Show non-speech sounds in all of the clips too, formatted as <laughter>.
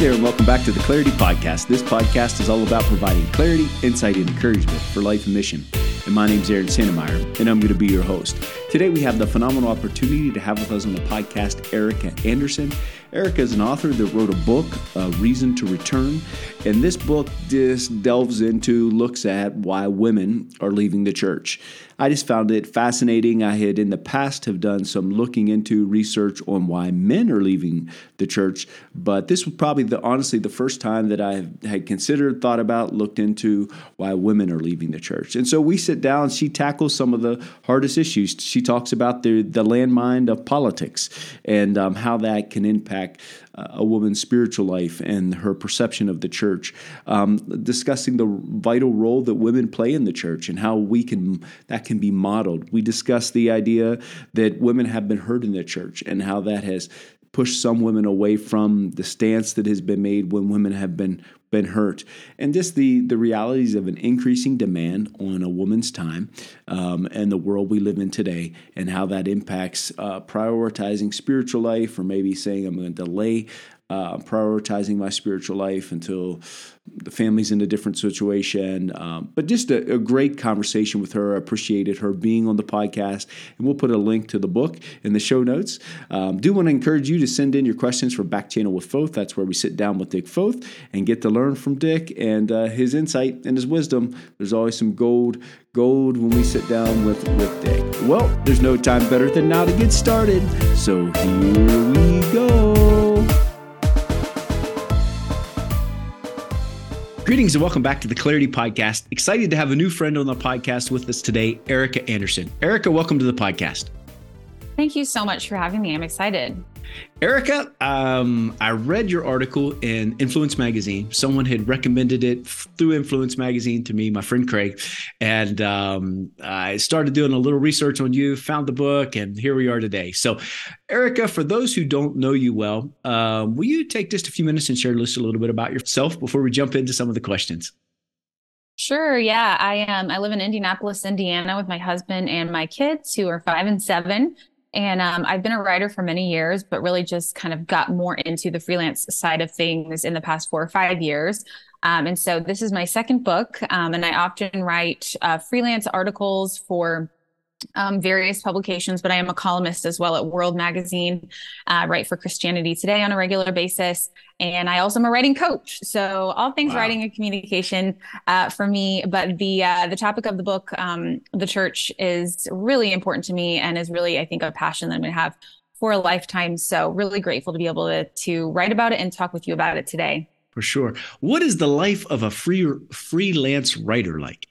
there, and welcome back to the Clarity Podcast. This podcast is all about providing clarity, insight, and encouragement for life and mission. And my name is Aaron Santmyire, and I'm going to be your host. Today, we have the phenomenal opportunity to have with us on the podcast Ericka Andersen. Ericka is an author that wrote a book, A Reason to Return. And this book just delves into, looks at why women are leaving the church. I just found it fascinating. I had in the past have done some looking into research on why men are leaving the church, but this was probably the honestly the first time that I had considered, thought about, looked into why women are leaving the church. And so we sit down. She tackles some of the hardest issues. She talks about the the landmine of politics and um, how that can impact uh, a woman's spiritual life and her perception of the church, um, discussing the vital role that women play in the church and how we can that can be modeled. We discuss the idea that women have been hurt in the church and how that has pushed some women away from the stance that has been made when women have been been hurt, and just the the realities of an increasing demand on a woman's time um, and the world we live in today, and how that impacts uh, prioritizing spiritual life, or maybe saying I'm going to delay uh, prioritizing my spiritual life until the family's in a different situation. Um, but just a, a, great conversation with her. I appreciated her being on the podcast. And we'll put a link to the book in the show notes. Um, do want to encourage you to send in your questions for Back Channel with Foth. That's where we sit down with Dick Foth and get to learn from Dick and uh, his insight and his wisdom. There's always some gold, gold when we sit down with, with Dick. Well, there's no time better than now to get started. So here we go. Greetings and welcome back to the Clarity Podcast. Excited to have a new friend on the podcast with us today, Ericka Andersen. Ericka, welcome to the podcast. Thank you so much for having me. I'm excited. Ericka, um, I read your article in Influence Magazine. Someone had recommended it through Influence Magazine to me, my friend Craig. And um, I started doing a little research on you, found the book, and here we are today. So, Ericka, for those who don't know you well, um, will you take just a few minutes and share just a little bit about yourself before we jump into some of the questions? Sure. Yeah, I am. Um, I live in Indianapolis, Indiana, with my husband and my kids, who are five and seven. And um, I've been a writer for many years, but really just kind of got more into the freelance side of things in the past four or five years. Um, and so this is my second book, um, and I often write uh, freelance articles for um, various publications, but I am a columnist as well at World Magazine, uh, write for Christianity Today on a regular basis. And I also am a writing coach. So all things wow. writing and communication uh, for me. But the uh, the topic of the book, um, the church, is really important to me and is really, I think, a passion that I'm going to have for a lifetime. So really grateful to be able to, to write about it and talk with you about it today. For sure. What is the life of a free freelance writer like?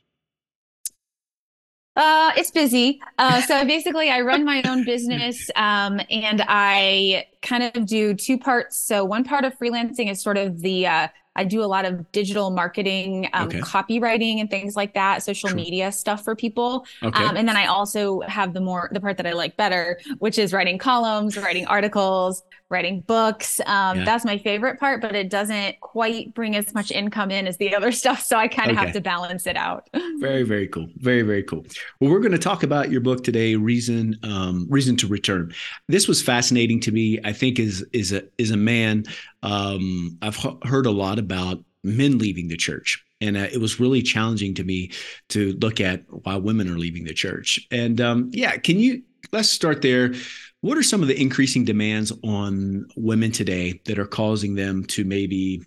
Uh, it's busy. Uh, so basically, I run my own business, um, and I kind of do two parts. So one part of freelancing is sort of the uh, I do a lot of digital marketing, um, okay. copywriting, and things like that, social media stuff for people. Okay. Um, and then I also have the more the part that I like better, which is writing columns, writing articles, writing books. Um, yeah. That's my favorite part, but it doesn't quite bring as much income in as the <laughs> other stuff. So I kind of okay. have to balance it out. <laughs> very, very cool. Very, very cool. Well, we're going to talk about your book today, Reason, um, Reason to Return. This was fascinating to me. I think is is a is a man. Um, I've heard a lot about men leaving the church. And uh, it was really challenging to me to look at why women are leaving the church. And um, yeah, can you let's start there what are some of the increasing demands on women today that are causing them to maybe,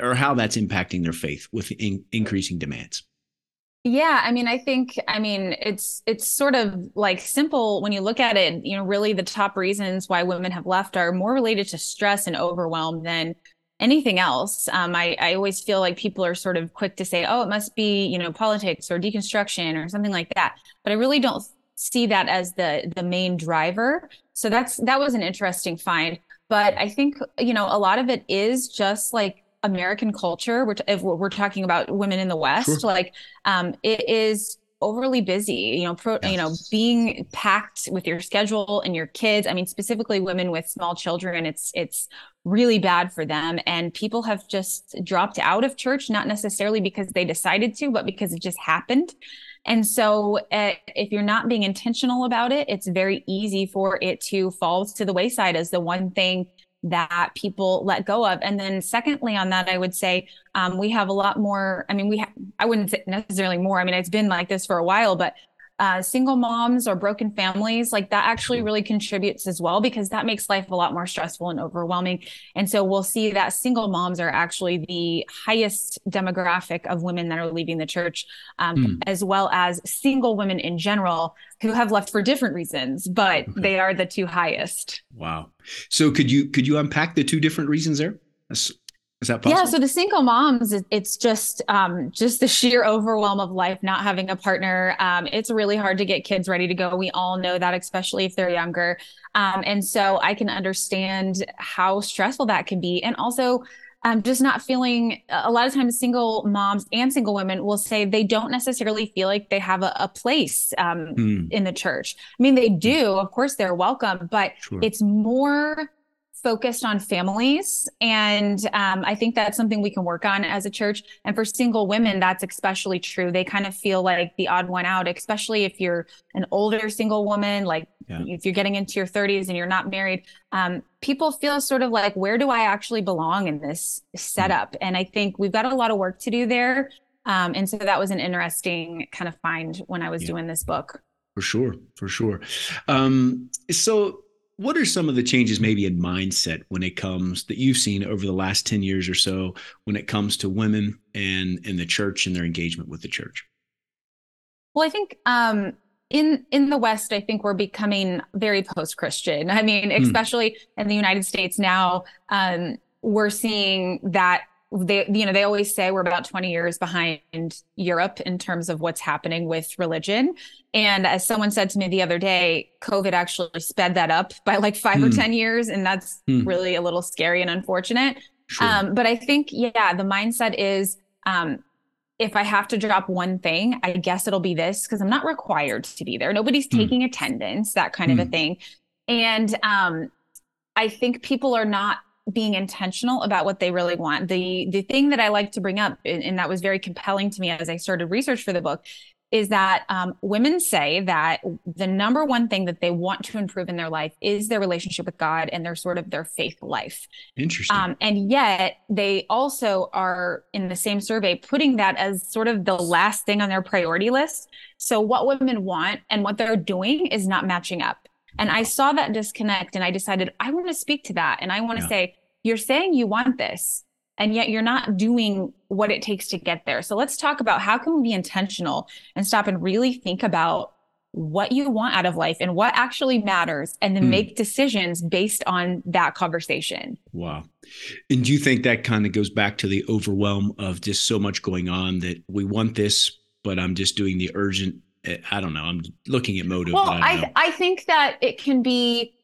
or how that's impacting their faith with in, increasing demands? Yeah, I mean, I think, I mean, it's it's sort of like simple when you look at it. You know, really, the top reasons why women have left are more related to stress and overwhelm than anything else. Um, I I always feel like people are sort of quick to say, oh, it must be you know politics or deconstruction or something like that. But I really don't see that as the the main driver. So that's that was an interesting find. But I think you know a lot of it is just like American culture. Which if we're talking about women in the West, sure. like um, it is overly busy you know pro, you know being packed with your schedule and your kids i mean specifically women with small children it's it's really bad for them and people have just dropped out of church not necessarily because they decided to but because it just happened and so, uh, if you're not being intentional about it, it's very easy for it to fall to the wayside as the one thing that people let go of. And then, secondly, on that, I would say um, we have a lot more. I mean, we ha- I wouldn't say necessarily more. I mean, it's been like this for a while, but uh, single moms or broken families, like that actually really contributes as well because that makes life a lot more stressful and overwhelming. And so we'll see that single moms are actually the highest demographic of women that are leaving the church, um, mm. as well as single women in general who have left for different reasons, but okay. they are the two highest. Wow. So could you could you unpack the two different reasons there? That's- is that possible? Yeah. So the single moms, it's just um, just the sheer overwhelm of life, not having a partner. Um, it's really hard to get kids ready to go. We all know that, especially if they're younger. Um, and so I can understand how stressful that can be, and also. Um, just not feeling a lot of times single moms and single women will say they don't necessarily feel like they have a, a place um, mm. in the church. I mean, they do, of course, they're welcome, but sure. it's more focused on families. And um, I think that's something we can work on as a church. And for single women, that's especially true. They kind of feel like the odd one out, especially if you're an older single woman, like yeah. if you're getting into your 30s and you're not married. Um, people feel sort of like, where do I actually belong in this setup? Mm. And I think we've got a lot of work to do there. Um, and so that was an interesting kind of find when I was yeah. doing this book. For sure, for sure. Um, so what are some of the changes maybe in mindset when it comes that you've seen over the last 10 years or so when it comes to women and in the church and their engagement with the church well i think um, in in the west i think we're becoming very post-christian i mean hmm. especially mm. in the united states now um, we're seeing that they you know they always say we're about 20 years behind Europe in terms of what's happening with religion and as someone said to me the other day covid actually sped that up by like 5 or hmm. 10 years and that's hmm. really a little scary and unfortunate sure. um, but i think yeah the mindset is um, if I have to drop one thing, I guess it'll be this because I'm not required to be there. Nobody's hmm. taking attendance, that kind of a thing. And um, I think people are not being intentional about what they really want. The the thing that I like to bring up, and, and that was very compelling to me as I started research for the book, is that um, women say that the number one thing that they want to improve in their life is their relationship with God and their sort of their faith life. Interesting. Um, and yet they also are in the same survey putting that as sort of the last thing on their priority list. So what women want and what they're doing is not matching up. And I saw that disconnect and I decided I want to speak to that. And I want to yeah. say, you're saying you want this, and yet you're not doing what it takes to get there. So let's talk about how can we be intentional and stop and really think about what you want out of life and what actually matters and then mm. make decisions based on that conversation. Wow. And do you think that kind of goes back to the overwhelm of just so much going on that we want this, but I'm just doing the urgent I don't know. I'm looking at motive. Well, I, I, I think that it can be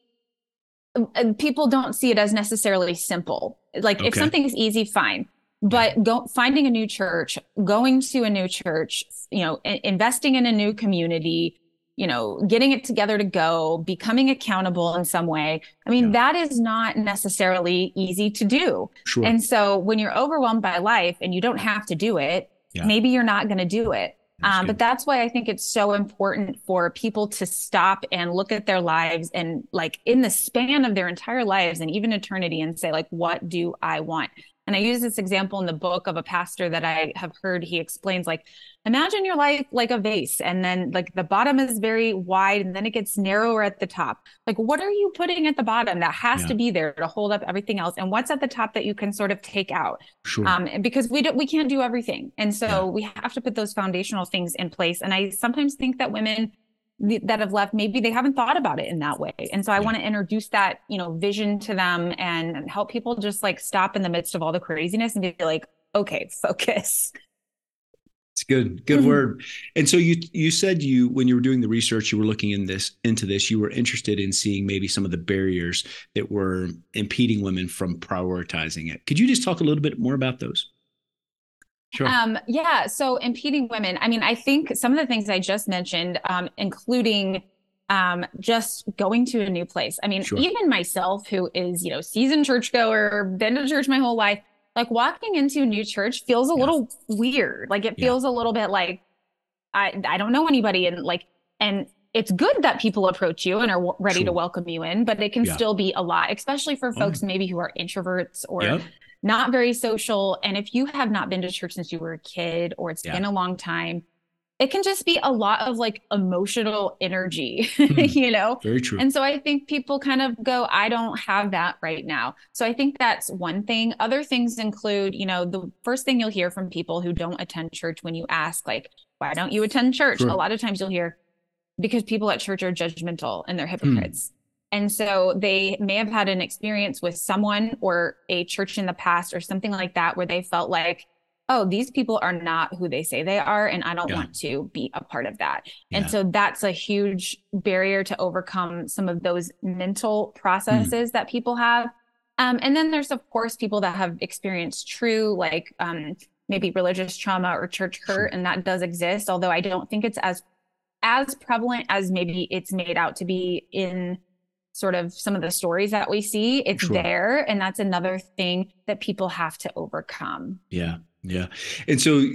people don't see it as necessarily simple. Like okay. if something's easy, fine. But go, finding a new church, going to a new church, you know, investing in a new community, you know, getting it together to go, becoming accountable in some way. I mean, yeah. that is not necessarily easy to do. Sure. And so when you're overwhelmed by life and you don't have to do it, yeah. maybe you're not going to do it. Um, but that's why I think it's so important for people to stop and look at their lives and like in the span of their entire lives and even eternity and say like, what do I want? And I use this example in the book of a pastor that I have heard. He explains, like, imagine your life like a vase, and then like the bottom is very wide, and then it gets narrower at the top. Like, what are you putting at the bottom that has yeah. to be there to hold up everything else? And what's at the top that you can sort of take out? Sure. Um, because we don't, we can't do everything, and so yeah. we have to put those foundational things in place. And I sometimes think that women that have left maybe they haven't thought about it in that way. And so i yeah. want to introduce that you know vision to them and help people just like stop in the midst of all the craziness and be like okay <laughs> focus. It's good good mm-hmm. word. And so you you said you when you were doing the research you were looking in this into this you were interested in seeing maybe some of the barriers that were impeding women from prioritizing it. Could you just talk a little bit more about those Sure. Um, yeah. So impeding women. I mean, I think some of the things I just mentioned, um, including um, just going to a new place. I mean, sure. even myself, who is, you know, seasoned churchgoer, been to church my whole life, like walking into a new church feels a yeah. little weird. Like it feels yeah. a little bit like I I don't know anybody and like and it's good that people approach you and are w- ready Sure. to welcome you in, but it can Yeah. still be a lot, especially for Oh, folks maybe who are introverts or Yep. Not very social. And if you have not been to church since you were a kid or it's Yeah. been a long time, it can just be a lot of like emotional energy, <laughs> Hmm. you know? Very true. And so I think people kind of go, I don't have that right now. So I think that's one thing. Other things include, you know, the first thing you'll hear from people who don't attend church when you ask, like, why don't you attend church? Sure. A lot of times you'll hear, because people at church are judgmental and they're Hmm. hypocrites. And so they may have had an experience with someone or a church in the past or something like that where they felt like, oh, these people are not who they say they are. And I don't Yeah. want to be a part of that. Yeah. And so that's a huge barrier to overcome some of those mental Hmm. processes that people have. Um, and then there's, of course, people that have experienced true, like um, maybe religious trauma or church hurt, and that does exist. Although I don't think it's as as prevalent as maybe it's made out to be in sort of some of the stories that we see. It's Sure. there, and that's another thing that people have to overcome. Yeah, yeah. And so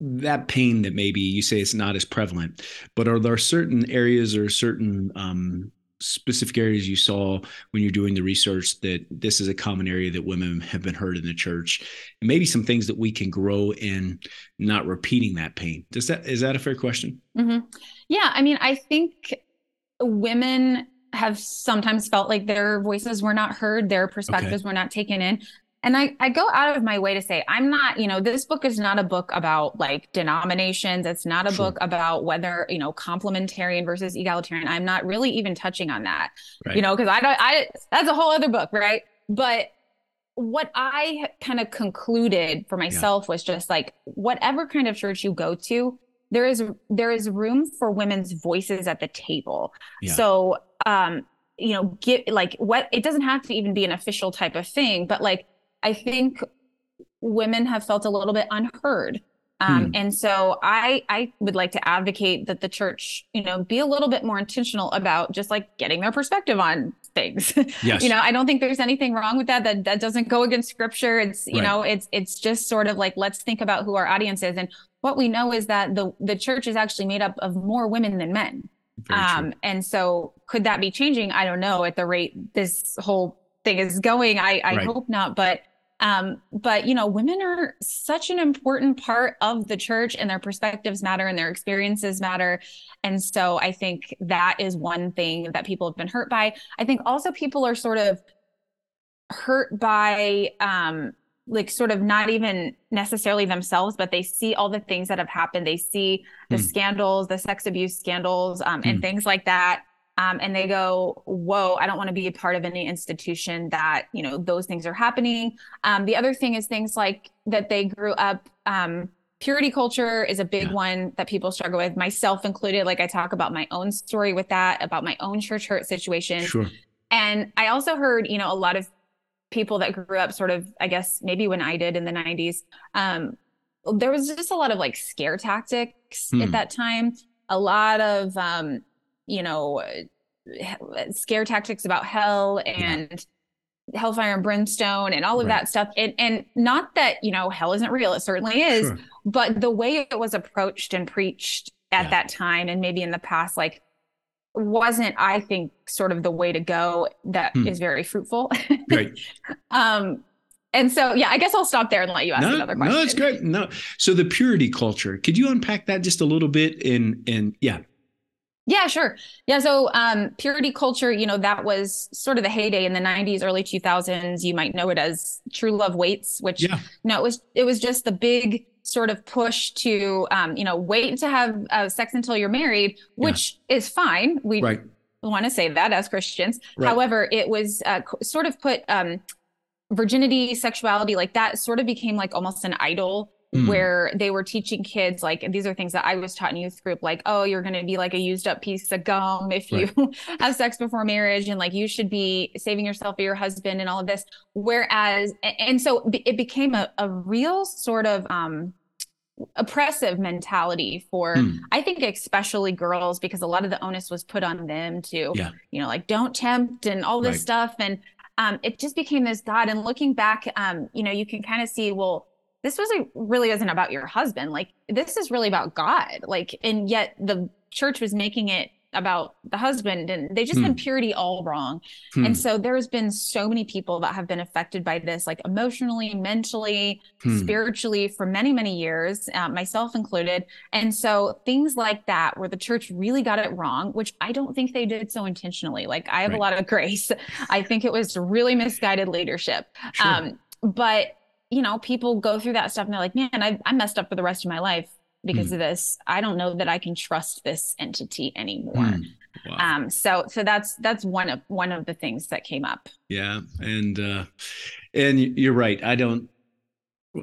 that pain that maybe you say it's not as prevalent, but are there certain areas or certain um, specific areas you saw when you're doing the research that this is a common area that women have been hurt in the church, and maybe some things that we can grow in not repeating that pain? Does that is that a fair question? hmm Yeah, I mean, I think women have sometimes felt like their voices were not heard, their perspectives were not taken in. And I, I go out of my way to say, I'm not, you know, this book is not a book about like denominations. It's not a Sure. book about whether, you know, complementarian versus egalitarian. I'm not really even touching on that, Right. you know, because I don't, I, that's a whole other book, right? But what I kind of concluded for myself was just like, whatever kind of church you go to, there is there is room for women's voices at the table. Yeah. So, um, you know, get like what it doesn't have to even be an official type of thing, but like I think women have felt a little bit unheard. Um, Hmm. and so I I would like to advocate that the church, you know, be a little bit more intentional about just like getting their perspective on things. <laughs> Yes. you know, I don't think there's anything wrong with that. That that doesn't go against scripture. It's you Right. know, it's it's just sort of like let's think about who our audience is. And what we know is that the the church is actually made up of more women than men. Um, and so could that be changing? I don't know at the rate this whole thing is going. I, I Right. hope not, but um, but you know, women are such an important part of the church and their perspectives matter and their experiences matter. And so I think that is one thing that people have been hurt by. I think also people are sort of hurt by um like sort of not even necessarily themselves, but they see all the things that have happened. They see the Hmm. scandals, the sex abuse scandals, um, and Hmm. things like that. Um, and they go, whoa, I don't want to be a part of any institution that, you know, those things are happening. Um, the other thing is things like that they grew up, um, purity culture is a big Yeah. one that people struggle with, myself included. Like I talk about my own story with that, about my own church hurt situation. Sure. And I also heard, you know, a lot of people that grew up sort of, I guess, maybe when I did in the 90s, um, there was just a lot of like scare tactics Hmm. at that time. A lot of, um, you know, scare tactics about hell and hellfire and brimstone and all of Right. that stuff. And, and not that, you know, hell isn't real. It certainly is Sure. but the way it was approached and preached at Yeah. that time and maybe in the past like wasn't i think sort of the way to go That is Hmm. very fruitful Great. <laughs> um and so yeah i guess i'll stop there and let you ask no, another question no, it's great. No, so the purity culture. Could you unpack that just a little bit? In and yeah, Yeah, sure. Yeah, so um, purity culture, you know, that was sort of the heyday in the '90s, early 2000s. You might know it as True Love Waits, which yeah, no, it was it was just the big sort of push to, um, you know, wait to have uh, sex until you're married, which is fine. We right. want to say that as Christians. Right. However, it was uh, sort of put um, virginity, sexuality, like that, sort of became like almost an idol Mm. where they were teaching kids like these are things that I was taught in youth group like oh you're going to be like a used up piece of gum if you <laughs> have sex before marriage and like you should be saving yourself for your husband and all of this whereas and so it became a, a real sort of um oppressive mentality for Hmm. I think especially girls because a lot of the onus was put on them to Yeah. you know like don't tempt and all this Right. stuff and um it just became this god and looking back um you know you can kind of see well this was a, really isn't about your husband like this is really about god like and yet the church was making it about the husband and they just hmm. had purity all wrong. Hmm. And so there's been so many people that have been affected by this, like emotionally, mentally, hmm. spiritually for many, many years, uh, myself included. And so things like that, where the church really got it wrong, which I don't think they did so intentionally. Like I have right. a lot of <laughs> grace. I think it was really misguided leadership. Sure. Um, but you know, people go through that stuff and they're like, man, I, I messed up for the rest of my life because mm. of this i don't know that i can trust this entity anymore mm. wow. um so so that's that's one of one of the things that came up yeah and uh and you're right i don't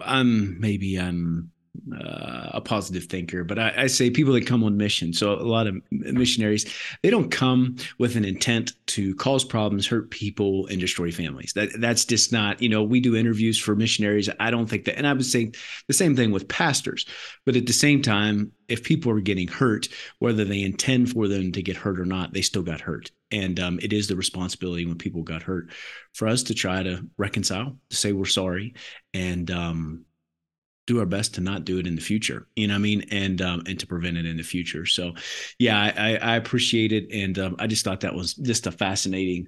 i'm maybe i'm uh, a positive thinker, but I, I, say people that come on mission. So a lot of missionaries, they don't come with an intent to cause problems, hurt people, and destroy families. That that's just not. You know, we do interviews for missionaries. I don't think that, and I would say the same thing with pastors. But at the same time, if people are getting hurt, whether they intend for them to get hurt or not, they still got hurt. And um, it is the responsibility when people got hurt for us to try to reconcile, to say we're sorry, and um, do our best to not do it in the future. You know what I mean? And um, and to prevent it in the future. So, yeah, I, I appreciate it, and um, I just thought that was just a fascinating,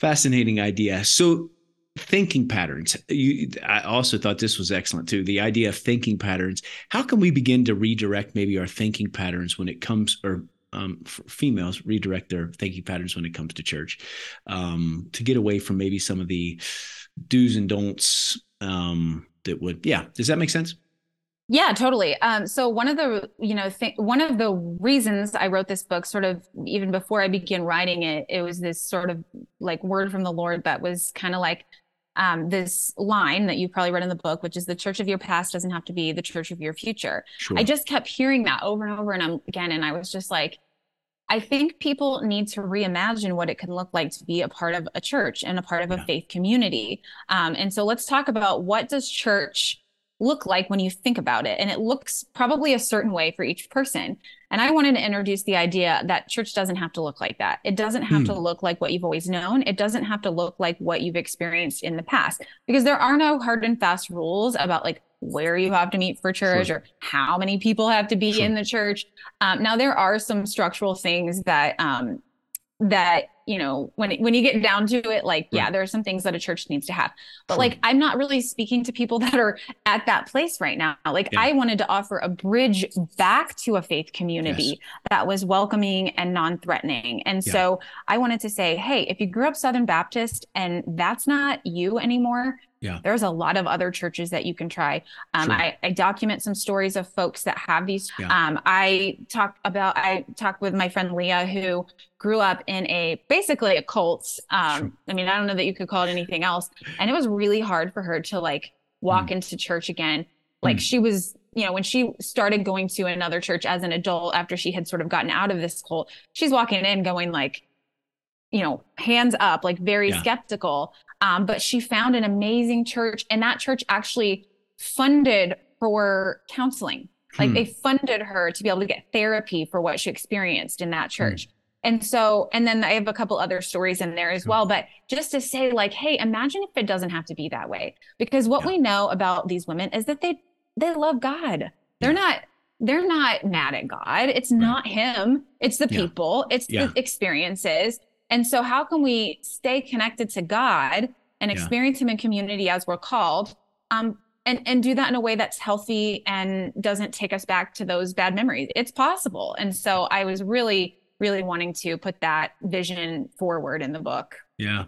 fascinating idea. So, thinking patterns. You, I also thought this was excellent too. The idea of thinking patterns. How can we begin to redirect maybe our thinking patterns when it comes, or um, females redirect their thinking patterns when it comes to church, um, to get away from maybe some of the do's and don'ts um, that would yeah does that make sense yeah totally um, so one of the you know th- one of the reasons i wrote this book sort of even before i began writing it it was this sort of like word from the lord that was kind of like um, this line that you probably read in the book, which is the church of your past doesn't have to be the church of your future. Sure. I just kept hearing that over and over and again. And I was just like, I think people need to reimagine what it can look like to be a part of a church and a part of a faith community. Um, and so let's talk about what does church look like when you think about it. And it looks probably a certain way for each person. And I wanted to introduce the idea that church doesn't have to look like that. It doesn't have hmm. to look like what you've always known. It doesn't have to look like what you've experienced in the past because there are no hard and fast rules about like where you have to meet for church sure. or how many people have to be sure. in the church. Um, now there are some structural things that um, that you know when when you get down to it like yeah there are some things that a church needs to have but sure. like i'm not really speaking to people <laughs> that are at that place right now like yeah. i wanted to offer a bridge back to a faith community yes. that was welcoming and non-threatening and yeah. so i wanted to say hey if you grew up southern baptist and that's not you anymore yeah there's a lot of other churches that you can try um, sure. I, I, document some stories of folks that have these yeah. um, i talk about i talked with my friend leah who grew up in a basically a cult um, sure. i mean i don't know that you could call it anything else and it was really hard for her to like walk mm. into church again like mm. she was you know when she started going to another church as an adult after she had sort of gotten out of this cult she's walking in going like you know hands up like very yeah. skeptical um, but she found an amazing church, and that church actually funded for counseling. Like hmm. they funded her to be able to get therapy for what she experienced in that hmm. church. Hmm. And so, and then I have a couple other stories in there as well. But just to say, like, hey, imagine if it doesn't have to be that way. Because what yeah. we know about these women is that they they love God. They're yeah. not they're not mad at God. It's right. not him. It's the people. Yeah. It's the experiences. And so, how can we stay connected to God and experience yeah. Him in community as we're called? Um, and, and do that in a way that's healthy and doesn't take us back to those bad memories. It's possible. And so I was really, really wanting to put that vision forward in the book. Yeah.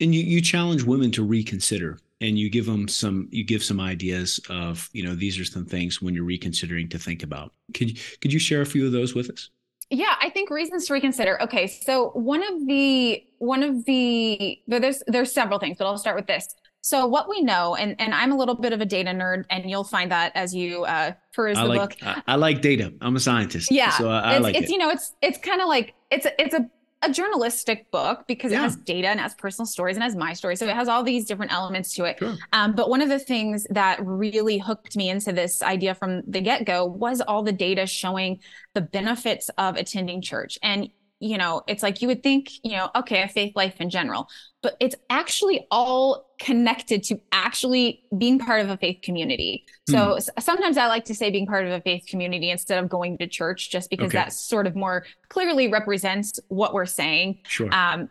And you, you challenge women to reconsider and you give them some you give some ideas of you know these are some things when you're reconsidering to think about could could you share a few of those with us yeah, I think reasons to reconsider. Okay, so one of the one of the there's there's several things, but I'll start with this. So what we know, and and I'm a little bit of a data nerd, and you'll find that as you uh, peruse I the like, book. I, I, like data. I'm a scientist. Yeah, so I, I it's, like it's it. you know it's it's kind of like it's it's a a journalistic book because yeah. it has data and has personal stories and has my story. So it has all these different elements to it. Sure. Um, but one of the things that really hooked me into this idea from the get go was all the data showing the benefits of attending church. And you know, it's like you would think, you know, okay, a faith life in general, but it's actually all connected to actually being part of a faith community. So mm. sometimes I like to say being part of a faith community instead of going to church, just because okay. that sort of more clearly represents what we're saying. Sure. Um,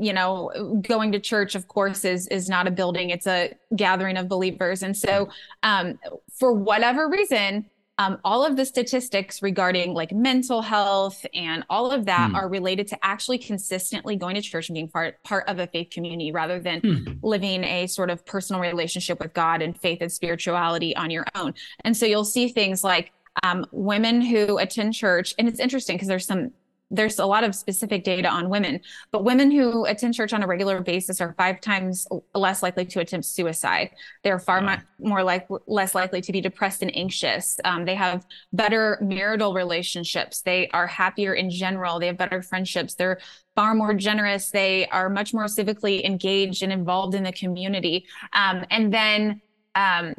you know going to church of course is is not a building it's a gathering of believers and so um, for whatever reason um, all of the statistics regarding like mental health and all of that mm. are related to actually consistently going to church and being part part of a faith community rather than mm. living a sort of personal relationship with God and faith and spirituality on your own. And so you'll see things like um, women who attend church, and it's interesting because there's some there's a lot of specific data on women, but women who attend church on a regular basis are five times less likely to attempt suicide. They're far wow. more like less likely to be depressed and anxious. Um, they have better marital relationships. They are happier in general. They have better friendships. They're far more generous. They are much more civically engaged and involved in the community. Um, and then, um,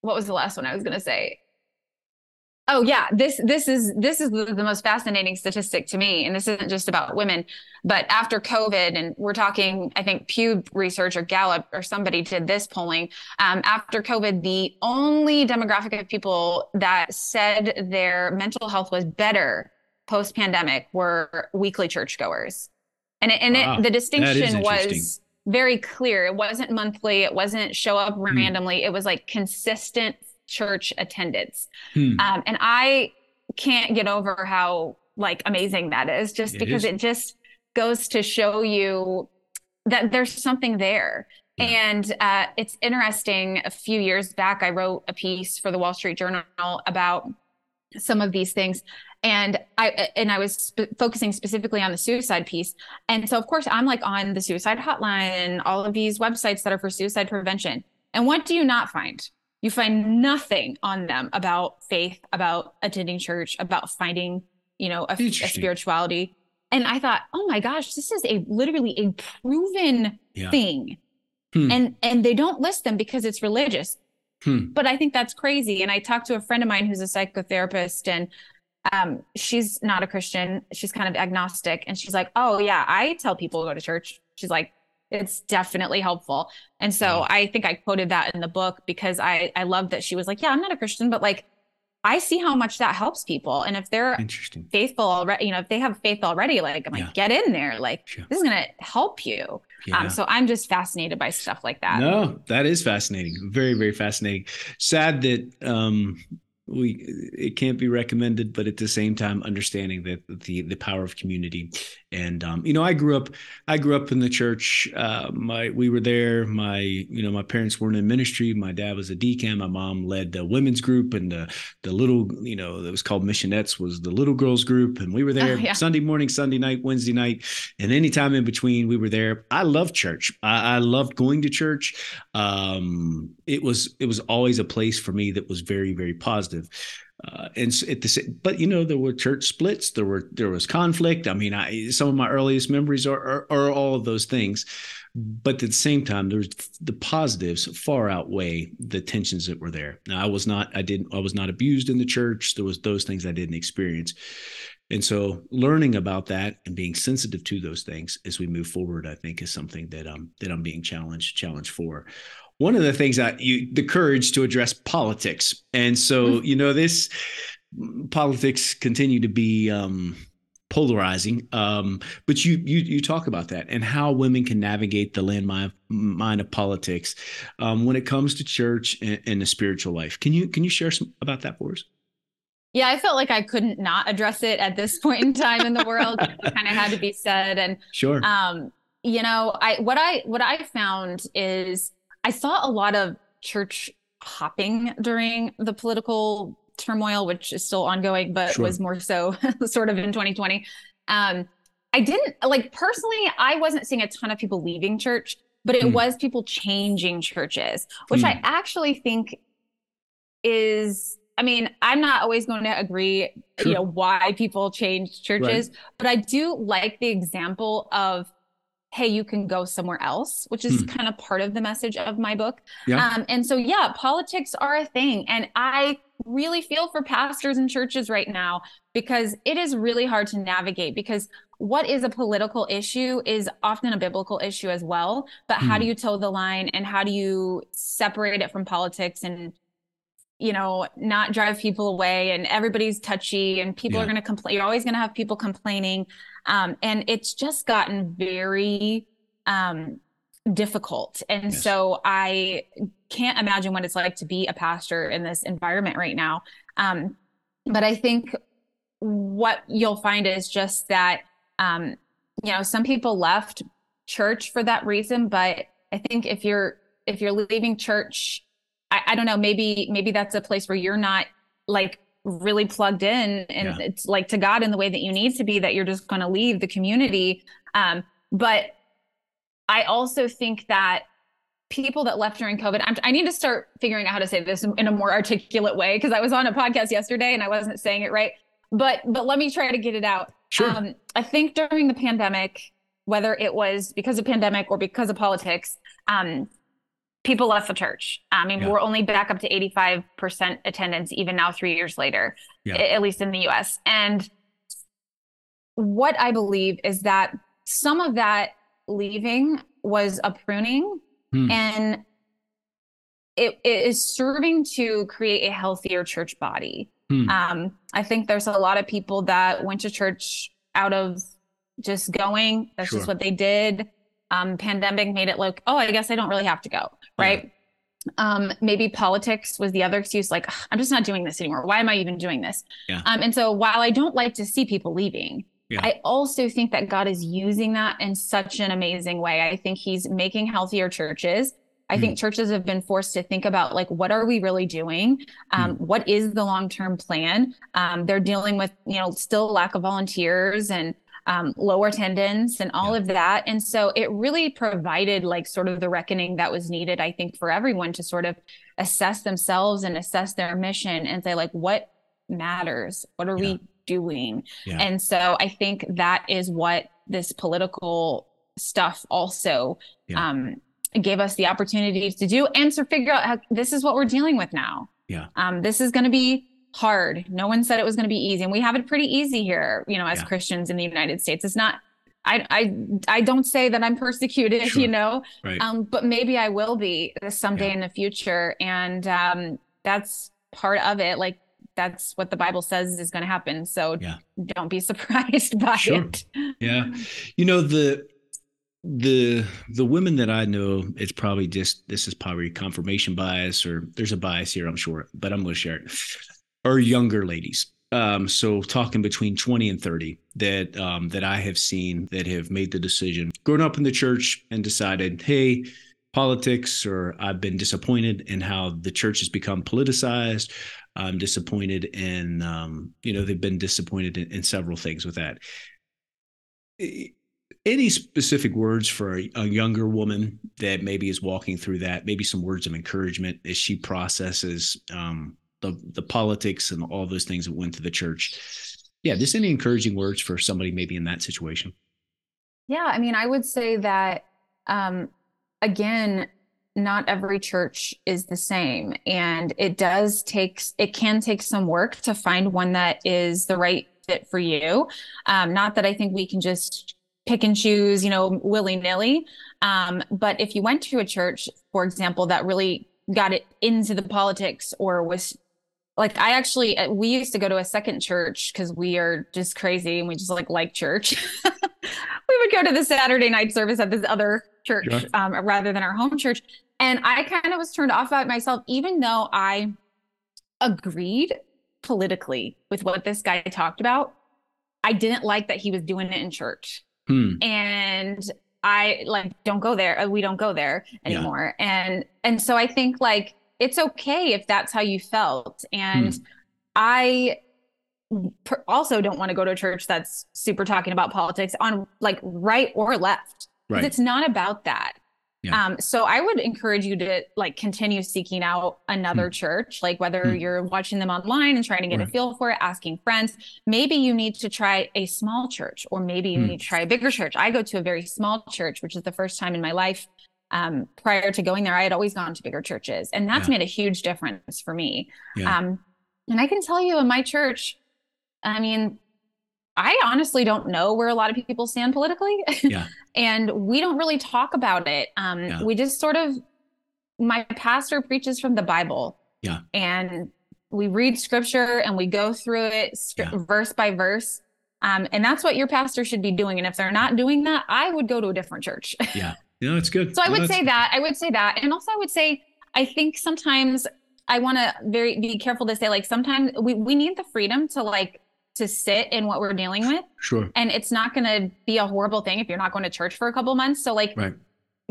what was the last one I was going to say? Oh yeah, this this is this is the, the, most fascinating statistic to me, and this isn't just about women, but after COVID, and we're talking, I think Pew Research or Gallup or somebody did this polling. Um, after COVID, the only demographic of people that said their mental health was better post pandemic were weekly churchgoers, and it, and wow. it, the distinction was very clear. It wasn't monthly. It wasn't show up hmm. randomly. Hmm. It was like consistent church attendance. Hmm. Um, and I can't get over how like amazing that is just it because is. it just goes to show you that there's something there. Yeah. And uh, it's interesting. A few years back, I wrote a piece for the Wall Street Journal about some of these things, and I and I was sp- focusing specifically on the suicide piece. And so, of course, I'm like on the suicide hotline and all of these websites that are for suicide prevention. And what do you not find? You find nothing on them about faith, about attending church, about finding, you know, a, a spirituality. And I thought, oh my gosh, this is a literally a proven yeah. thing. Hmm. And and they don't list them because it's religious. Hmm. But I think that's crazy. And I talked to a friend of mine who's a psychotherapist and um, she's not a Christian. She's kind of agnostic. And she's like, Oh yeah, I tell people to go to church. She's like, it's definitely helpful. And so I think I quoted that in the book because I I love that she was like, yeah, I'm not a Christian, but like I see how much that helps people. And if they're Interesting. faithful already, you know, if they have faith already, like I'm yeah. like, get in there. Like sure. this is gonna help you. Um, yeah. Um, so I'm just fascinated by stuff like that. No, that is fascinating. Very, very fascinating. Sad that um we it can't be recommended but at the same time understanding that the the power of community. And um, you know i grew up i grew up in the church. Uh, my we were there. My you know my parents weren't in ministry. My dad was a deacon. My mom led the women's group and the the little you know that was called missionettes was the little girls group. And we were there oh, yeah. sunday morning sunday night wednesday night. And anytime in between we were there. I loved church. I, I loved going to church. Um, it was it was always a place for me that was very very positive uh, and at the but you know there were church splits there were there was conflict. I mean i some of my earliest memories are, are, are all of those things. But at the same time there's the positives far outweigh the tensions that were there. Now i was not i didn't i was not abused in the church. There was those things i didn't experience and so learning about that and being sensitive to those things as we move forward i think is something that um that i'm being challenged challenged for. One of the things that you the courage to address politics. And so mm-hmm. you know this politics continue to be um, polarizing um, but you you you talk about that and how women can navigate the landmine mine of politics um, when it comes to church and, and the spiritual life. Can you can you share some about that for us yeah, I felt like I couldn't not address it at this point in time in the world. it <laughs> kind of had to be said. And sure. Um, you know, I what I what I found is I saw a lot of church hopping during the political turmoil, which is still ongoing, but sure. was more so <laughs> sort of in 2020. Um, I didn't like personally, I wasn't seeing a ton of people leaving church, but it mm. was people changing churches, which mm. I actually think is I mean, I'm not always going to agree, sure. you know, why people change churches, right. but I do like the example of hey, you can go somewhere else, which is hmm. kind of part of the message of my book. Yeah. Um, and so, yeah, politics are a thing. And I really feel for pastors and churches right now because it is really hard to navigate because what is a political issue is often a biblical issue as well. But how do hmm. you toe the line and how do you separate it from politics and you know, not drive people away and everybody's touchy and people yeah. are going to complain. You're always going to have people complaining. Um, and it's just gotten very um, difficult. And yes. so I can't imagine what it's like to be a pastor in this environment right now. Um, but I think what you'll find is just that, um, you know, some people left church for that reason. But I think if you're, if you're leaving church I, I don't know, maybe maybe that's a place where you're not like really plugged in and yeah. it's like to God in the way that you need to be that you're just going to leave the community. Um, but I also think that people that left during COVID, I'm, i need to start figuring out how to say this in, in a more articulate way because I was on a podcast yesterday and I wasn't saying it right. But but let me try to get it out. Sure. Um, I think during the pandemic, whether it was because of pandemic or because of politics, um, people left the church. I mean, yeah. we're only back up to 85% attendance even now, three years later, yeah. at least in the US. And what I believe is that some of that leaving was a pruning hmm. and it, it is serving to create a healthier church body. Hmm. Um, I think there's a lot of people that went to church out of just going. That's sure. just what they did um, pandemic made it look, oh, I guess I don't really have to go, right? Yeah. Um, maybe politics was the other excuse, like, I'm just not doing this anymore. Why am I even doing this? Yeah. Um, and so while I don't like to see people leaving, yeah. I also think that God is using that in such an amazing way. I think He's making healthier churches. I mm. think churches have been forced to think about like what are we really doing? Um, mm. What is the long term plan? Um, they're dealing with you know still lack of volunteers and um, lower attendance and all yeah. of that. And so it really provided like sort of the reckoning that was needed, I think, for everyone to sort of assess themselves and assess their mission and say, like, what matters? What are yeah. we doing? Yeah. And so I think that is what this political stuff also um, gave us the opportunity to do and to figure out how this is what we're dealing with now. Yeah. Um, this is going to be hard. No one said it was going to be easy. And we have it pretty easy here, you know, as yeah. Christians in the United States. It's not I I I don't say that I'm <laughs> persecuted, sure. you know. Right. Um, but maybe I will be someday yeah. in the future. And um that's part of it. Like that's what the Bible says is going to happen. So yeah. don't be <laughs> surprised by sure. it. Yeah. You know, the the the women that I know, it's probably just this is probably confirmation bias or there's a bias here, I'm sure, but I'm gonna share it are younger ladies. Um, so talking between 20 and 30 that um, that I have seen that have made the decision, grown up in the church and decided, hey, politics, or I've been disappointed in how the church has become politicized. I'm disappointed in, um, you know, they've been disappointed in, in several things with that. Any specific words for a, a, younger woman that maybe is walking through that? Maybe some words of encouragement as she processes um, the the politics and all those things that went to the church. Yeah, just any encouraging words for somebody maybe in that situation. Yeah, I mean, I would say that um, again, not every church is the same, and it does take it can take some work to find one that is the right fit for you. Um, not that I think we can just pick and choose, you know, willy nilly. Um, but if you went to a church, for example, that really got it into the politics or was like I actually uh, we used to go to a second church because we are just crazy and we just like like church. <laughs> we would go to the Saturday night service at this other church yeah. um, rather than our home church, and I kind of was turned off by myself, even though I agreed politically with what this guy talked about. I didn't like that he was doing it in church, hmm. and I like don't go there. Uh, we don't go there anymore, yeah. and and so I think like it's okay if that's how you felt. And hmm. I also don't want to go to a church that's super talking about politics on like right or left. Right. It's not about that. Yeah. Um, so I would encourage you to like continue seeking out another hmm. church, like whether hmm. you're watching them online and trying to get right. a feel for it, asking friends. Maybe you need to try a small church, or maybe you hmm. need to try a bigger church. I go to a very small church, which is the first time in my life um, prior to going there, I had always gone to bigger churches, and that's yeah. made a huge difference for me. Yeah. Um, and I can tell you in my church, I mean, I honestly don't know where a lot of people stand politically. Yeah. <laughs> and we don't really talk about it. Um, yeah. We just sort of, my pastor preaches from the Bible. Yeah. And we read scripture and we go through it yeah. verse by verse. Um, and that's what your pastor should be doing. And if they're not doing that, I would go to a different church. yeah. <laughs> Yeah, it's good. So I would no, say that. I would say that. And also I would say, I think sometimes I want to very be careful to say like sometimes we, we need the freedom to like to sit in what we're dealing with. Sure. And it's not going to be a horrible thing if you're not going to church for a couple months. So like right.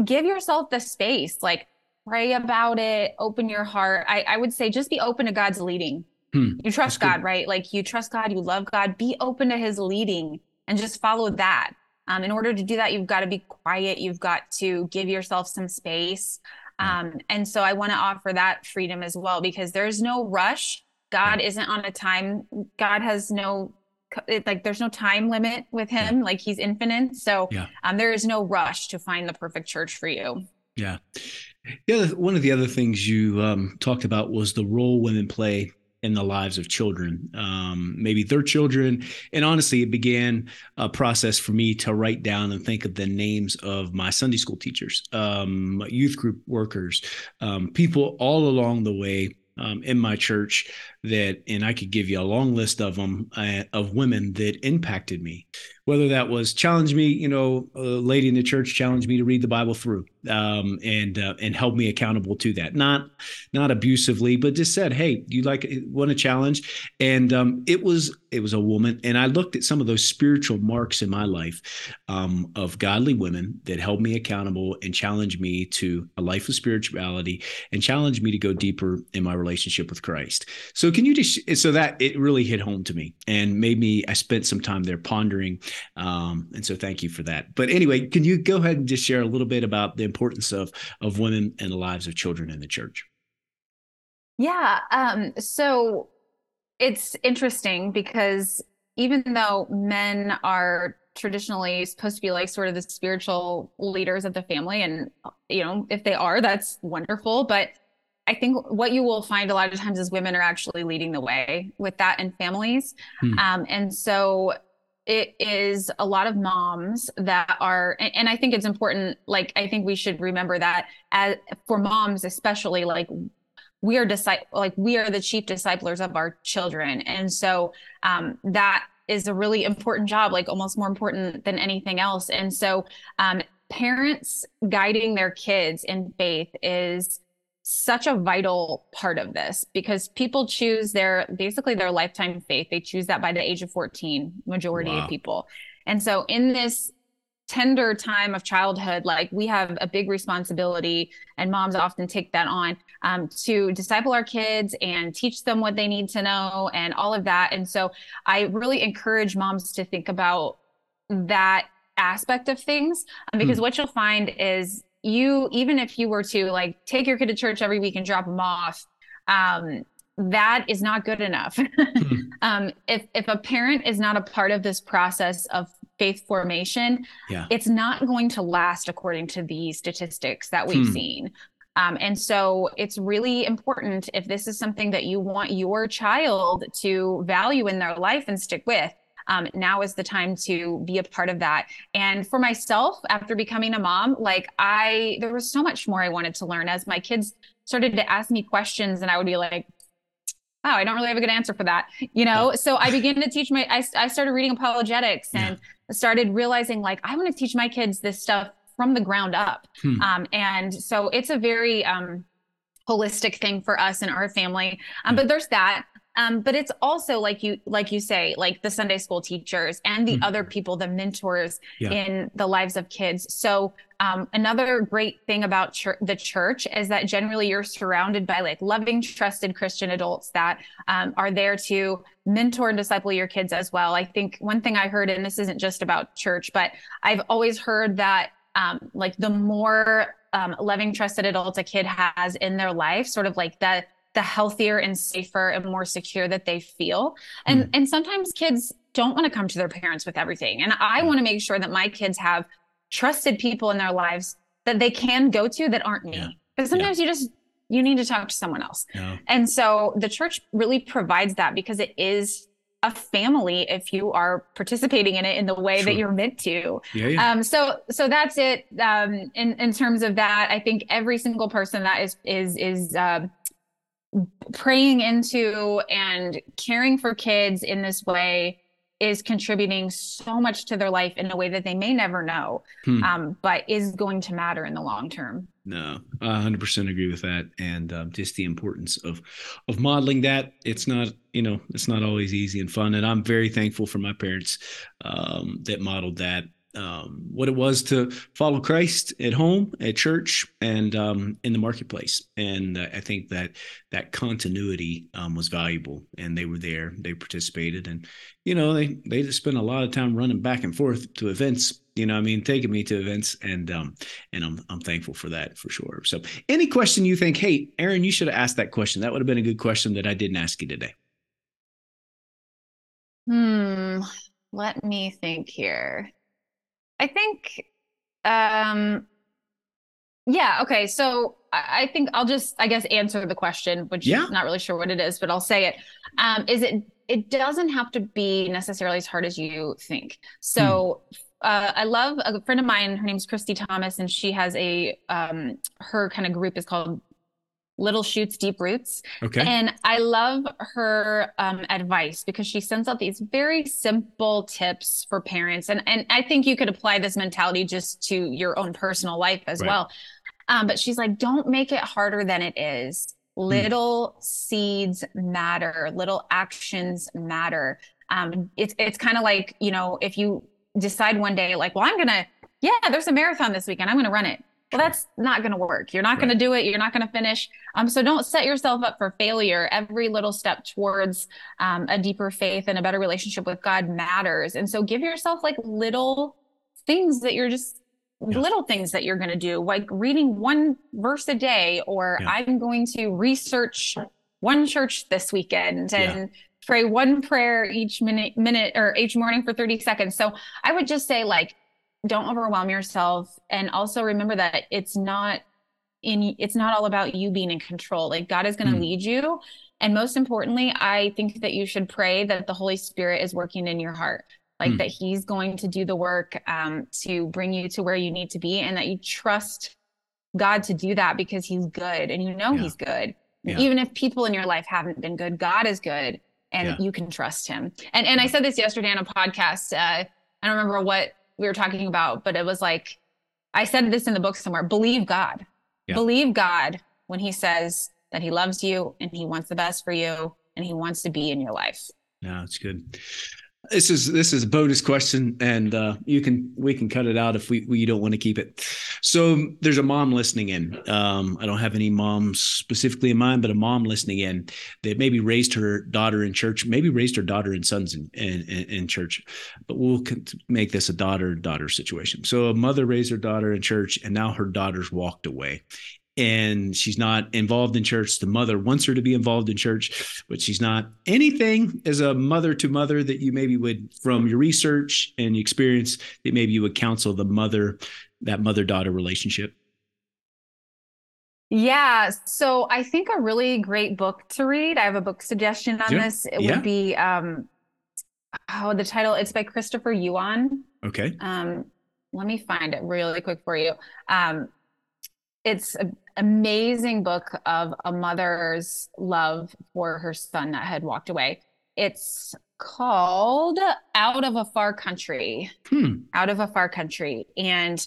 give yourself the space, like pray about it, open your heart. I, I would say just be open to God's leading. Hmm. You trust God, right? Like you trust God, you love God, be open to his leading and just follow that. Um, in order to do that, you've got to be quiet. You've got to give yourself some space. Um, and so I want to offer that freedom as well because there's no rush God yeah. isn't on a time. God has no it, like there's no time limit with him. Yeah. Like he's infinite. So yeah. um, there is no rush to find the perfect church for you. Yeah. Yeah. One of the other things you um, talked about was the role women play in the lives of children, um, maybe their children. And honestly, it began a process for me to write down and think of the names of my Sunday school teachers, um, youth group workers, um, people all along the way um, in my church that, and I could give you a long list of them, uh, of women that impacted me whether that was challenge me, you know, a lady in the church challenged me to read the Bible through, um, and uh, and held me accountable to that. Not not abusively, but just said, "Hey, you like want a challenge?" And um, it was it was a woman, and I looked at some of those spiritual marks in my life um, of godly women that held me accountable and challenged me to a life of spirituality and challenged me to go deeper in my relationship with Christ. So can you just so that it really hit home to me and made me I spent some time there pondering um, and so thank you for that. But anyway, can you go ahead and just share a little bit about the importance of of women and the lives of children in the church? Yeah. Um, so it's interesting because even though men are traditionally supposed to be like sort of the spiritual leaders of the family and you know if they are that's wonderful but i think what you will find a lot of times is women are actually leading the way with that in families. Hmm. um, and so it is a lot of moms that are and, i think it's important like i think we should remember that as for moms especially like we are disciple like we are the chief disciplers of our children. And so um, that is a really important job like almost more important than anything else. And so um, parents guiding their kids in faith is such a vital part of this because people choose their basically their lifetime faith. They choose that by the age of 14, majority wow. of people. And so in this tender time of childhood, like we have a big responsibility, and moms often take that on um, to disciple our kids and teach them what they need to know and all of that. And so I really encourage moms to think about that aspect of things um, because mm. what you'll find is you even if you were to like take your kid to church every week and drop them off um, that is not good enough hmm. <laughs> um, if if a parent is not a part of this process of faith formation yeah. it's not going to last according to the statistics that we've hmm. seen um, and so it's really important if this is something that you want your child to value in their life and stick with um, now is the time to be a part of that. And for myself, after becoming a mom, like I, there was so much more I wanted to learn as my kids started to ask me questions, and I would be like, wow, I don't really have a good answer for that, you know? So I began to teach my, I, I started reading apologetics and yeah. started realizing like, I want to teach my kids this stuff from the ground up. Hmm. Um, and so it's a very, um, holistic thing for us and our family. Um, but there's that. Um, but it's also like you like you say, like the Sunday school teachers and the mm-hmm. other people, the mentors yeah. in the lives of kids. So um, another great thing about ch- the church is that generally you're surrounded by like loving, trusted Christian adults that um, are there to mentor and disciple your kids as well. I think one thing I heard, and this isn't just about church, but I've always heard that um, like the more um, loving, trusted adults a kid has in their life, sort of like that the healthier and safer and more secure that they feel. And mm. and sometimes kids don't want to come to their parents with everything. And I mm. want to make sure that my kids have trusted people in their lives that they can go to that aren't me. Yeah. Because sometimes yeah. you just you need to talk to someone else. Yeah. And so the church really provides that because it is a family if you are participating in it in the way sure. that you're meant to. Yeah, yeah. Um, so so that's it. Um, in in terms of that, I think every single person that is is is uh, praying into and caring for kids in this way is contributing so much to their life in a way that they may never know, hmm. um, but is going to matter in the long term. No, I 100% agree with that, and um, just the importance of of modeling that. It's not, you know, it's not always easy and fun, and I'm very thankful for my parents um, that modeled that um, what it was to follow Christ at home, at church, and um, in the marketplace. And uh, I think that that continuity um, was valuable, and they were there, they participated, and you know they they just spent a lot of time running back and forth to events. You know, I mean, taking me to events, and um, and I'm I'm thankful for that for sure. So, any question you think, hey, Aaron, you should have asked that question. That would have been a good question that I didn't ask you today. Hmm. Let me think here. I think, um, yeah, okay. So I, think I'll just, I guess, answer the question, which yeah. I'm not really sure what it is, but I'll say it. Um, is it, it doesn't have to be necessarily as hard as you think. So, hmm. Uh, I love a friend of mine. Her name's Christy Thomas, and she has a um, her kind of group is called Little Shoots Deep Roots. Okay. And I love her um, advice because she sends out these very simple tips for parents. And, and I think you could apply this mentality just to your own personal life as right. well. Um, but she's like, don't make it harder than it is. Hmm. Little mm. seeds matter, little actions matter. Um, it's it's kind of like, you know, if you decide one day, like, well, I'm gonna, yeah, there's a marathon this weekend, I'm gonna run it well that's not going to work you're not right. going to do it you're not going to finish um, so don't set yourself up for failure every little step towards um, a deeper faith and a better relationship with god matters and so give yourself like little things that you're just yeah. little things that you're going to do like reading one verse a day or yeah. i'm going to research one church this weekend and yeah. pray one prayer each minute minute or each morning for 30 seconds so i would just say like don't overwhelm yourself and also remember that it's not in it's not all about you being in control like god is going to mm. lead you and most importantly i think that you should pray that the holy spirit is working in your heart like mm. that he's going to do the work um, to bring you to where you need to be and that you trust god to do that because he's good and you know yeah. he's good yeah. even if people in your life haven't been good god is good and yeah. you can trust him and and i said this yesterday on a podcast uh, i don't remember what we were talking about, but it was like, I said this in the book somewhere believe God. Yeah. Believe God when he says that he loves you and he wants the best for you and he wants to be in your life. Yeah, that's good. This is this is a bonus question, and uh, you can we can cut it out if we, we don't want to keep it. So there's a mom listening in. Um, I don't have any moms specifically in mind, but a mom listening in that maybe raised her daughter in church, maybe raised her daughter and sons in, in, in church, but we'll make this a daughter daughter situation. So a mother raised her daughter in church, and now her daughter's walked away, and she's not involved in church. The mother wants her to be involved in church, but she's not. Anything as a mother to mother that you maybe would, from your research and experience, that maybe you would counsel the mother, that mother daughter relationship? Yeah. So I think a really great book to read, I have a book suggestion on yeah. this. It yeah. would be, um, oh, the title, it's by Christopher Yuan. Okay. Um, let me find it really quick for you. Um, it's amazing book of a mother's love for her son that had walked away. It's called Out of a Far Country. Hmm. Out of a Far Country. And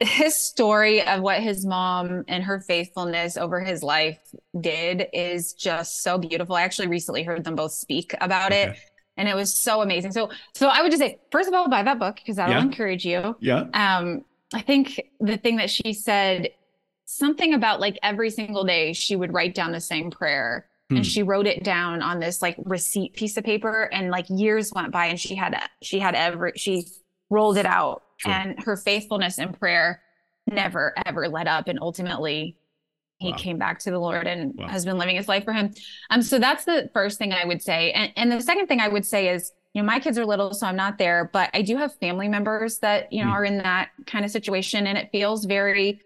his story of what his mom and her faithfulness over his life did is just so beautiful. I actually recently heard them both speak about okay. it and it was so amazing. So so I would just say first of all buy that book because that'll yeah. encourage you. Yeah. Um I think the thing that she said something about like every single day she would write down the same prayer hmm. and she wrote it down on this like receipt piece of paper and like years went by and she had she had every she rolled it out sure. and her faithfulness in prayer never ever let up and ultimately he wow. came back to the lord and wow. has been living his life for him um so that's the first thing i would say and, and the second thing i would say is you know my kids are little so i'm not there but i do have family members that you know mm. are in that kind of situation and it feels very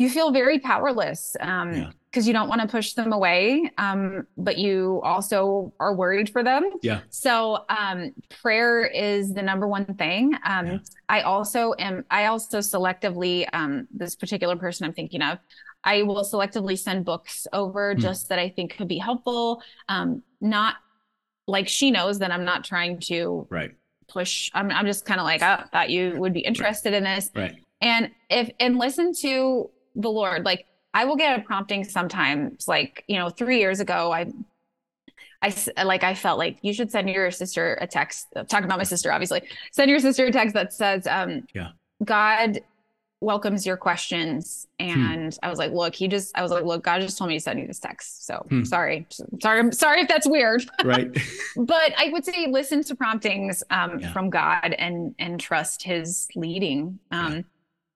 you feel very powerless um, yeah. because you don't want to push them away, um, but you also are worried for them. Yeah. So um, prayer is the number one thing. Um, yeah. I also am. I also selectively um, this particular person I'm thinking of. I will selectively send books over mm. just that I think could be helpful. Um, not like she knows that I'm not trying to right push. I'm I'm just kind of like, oh, thought you would be interested right. in this. Right. And if and listen to the Lord. Like I will get a prompting sometimes. Like you know, three years ago, I I like I felt like you should send your sister a text. Talking about my sister, obviously, send your sister a text that says, um, "Yeah, God welcomes your questions." Hmm. And hmm. I was like, "Look, he just," I was like, "Look, God just told me to send you this text." So hmm. sorry, sorry, I'm sorry if that's weird. Right. <laughs> <laughs> but I would say listen to promptings um, yeah. from God and and trust His leading. Um, yeah.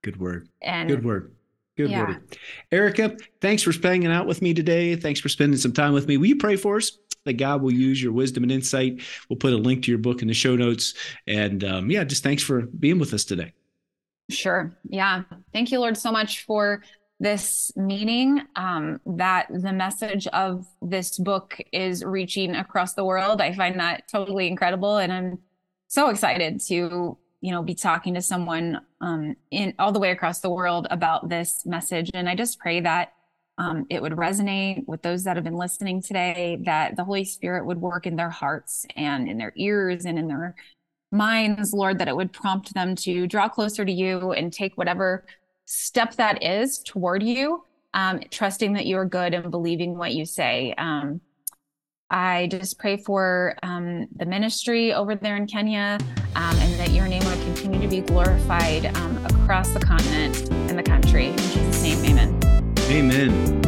Good word. And good word. Good yeah. word. Ericka, thanks for spending out with me today. Thanks for spending some time with me. Will you pray for us? That God will use your wisdom and insight. We'll put a link to your book in the show notes. And um, yeah, just thanks for being with us today. Sure. Yeah. Thank you, Lord, so much for this meeting um, that the message of this book is reaching across the world. I find that totally incredible. And I'm so excited to you know be talking to someone um, in all the way across the world about this message. And i just pray that um, it would resonate with those that have been listening today that the holy spirit would work in their hearts and in their ears and in their minds lord that it would prompt them to draw closer to you and take whatever step that is toward you um, trusting that you are good and believing what you say. Um, I just pray for um, the ministry over there in Kenya um, and that your name would continue to be glorified um, across the continent and the country. In Jesus' name, amen. Amen.